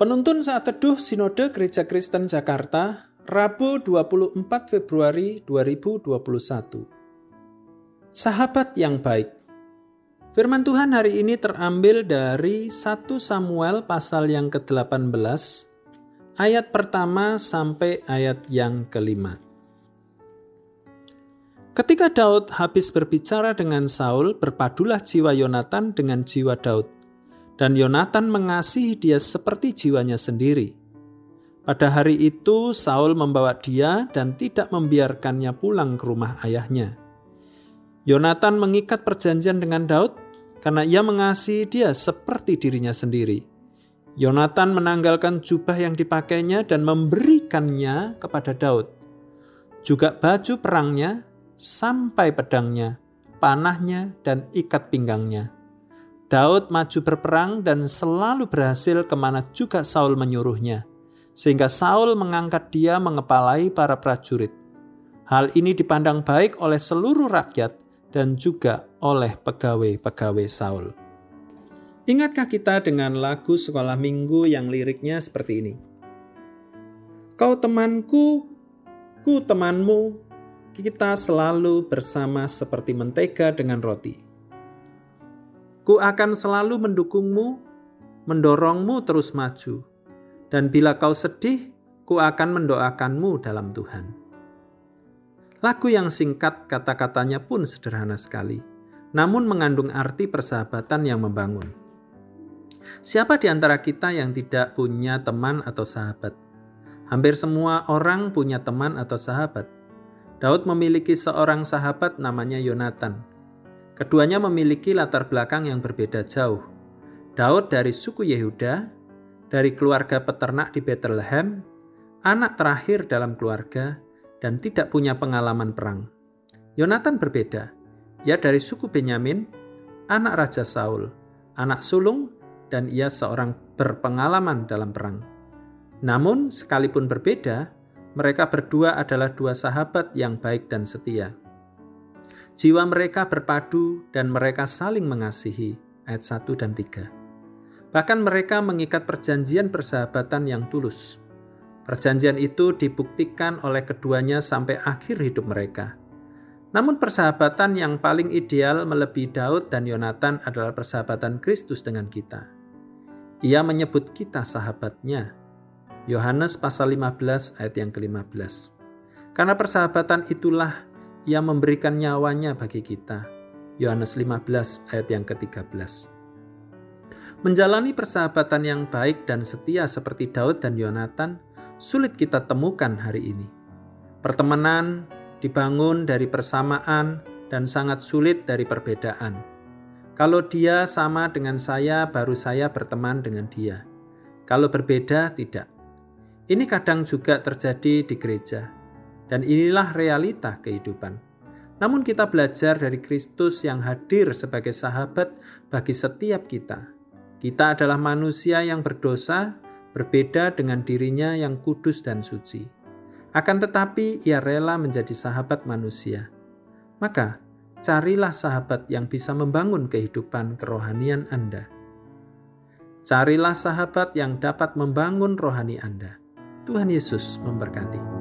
Penuntun saat teduh Sinode Gereja Kristen Jakarta, Rabu 24 Februari 2021. Sahabat yang baik. Firman Tuhan hari ini terambil dari 1 Samuel pasal yang ke-18, ayat pertama sampai ayat yang kelima. Ketika Daud habis berbicara dengan Saul, berpadulah jiwa Yonatan dengan jiwa Daud dan Yonatan mengasihi dia seperti jiwanya sendiri. Pada hari itu, Saul membawa dia dan tidak membiarkannya pulang ke rumah ayahnya. Yonatan mengikat perjanjian dengan Daud karena ia mengasihi dia seperti dirinya sendiri. Yonatan menanggalkan jubah yang dipakainya dan memberikannya kepada Daud. Juga baju perangnya, sampai pedangnya, panahnya, dan ikat pinggangnya. Daud maju berperang dan selalu berhasil ke mana juga Saul menyuruhnya, sehingga Saul mengangkat dia mengepalai para prajurit. Hal ini dipandang baik oleh seluruh rakyat dan juga oleh pegawai-pegawai Saul. Ingatkah kita dengan lagu sekolah minggu yang liriknya seperti ini? Kau temanku, ku temanmu, kita selalu bersama seperti mentega dengan roti. Ku akan selalu mendukungmu, mendorongmu terus maju. Dan bila kau sedih, ku akan mendoakanmu dalam Tuhan. Lagu yang singkat kata-katanya pun sederhana sekali, namun mengandung arti persahabatan yang membangun. Siapa di antara kita yang tidak punya teman atau sahabat? Hampir semua orang punya teman atau sahabat. Daud memiliki seorang sahabat namanya Yonatan. Keduanya memiliki latar belakang yang berbeda jauh. Daud dari suku Yehuda, dari keluarga peternak di Bethlehem, anak terakhir dalam keluarga, dan tidak punya pengalaman perang. Yonatan berbeda. Ia dari suku Benyamin, anak Raja Saul, anak sulung, dan ia seorang berpengalaman dalam perang. Namun, sekalipun berbeda, mereka berdua adalah dua sahabat yang baik dan setia. Jiwa mereka berpadu dan mereka saling mengasihi. Ayat 1 dan 3. Bahkan mereka mengikat perjanjian persahabatan yang tulus. Perjanjian itu dibuktikan oleh keduanya sampai akhir hidup mereka. Namun persahabatan yang paling ideal melebihi Daud dan Yonatan adalah persahabatan Kristus dengan kita. Ia menyebut kita sahabatnya. Yohanes pasal 15 ayat yang ke-15. Karena persahabatan itulah ia memberikan nyawanya bagi kita. Yohanes 15 ayat yang ke-13. Menjalani persahabatan yang baik dan setia seperti Daud dan Yonatan sulit kita temukan hari ini. Pertemanan dibangun dari persamaan dan sangat sulit dari perbedaan. Kalau dia sama dengan saya, baru saya berteman dengan dia. Kalau berbeda, tidak. Ini kadang juga terjadi di gereja dan inilah realita kehidupan. Namun kita belajar dari Kristus yang hadir sebagai sahabat bagi setiap kita. Kita adalah manusia yang berdosa, berbeda dengan dirinya yang kudus dan suci. Akan tetapi ia rela menjadi sahabat manusia. Maka, carilah sahabat yang bisa membangun kehidupan kerohanian Anda. Carilah sahabat yang dapat membangun rohani Anda. Tuhan Yesus memberkati.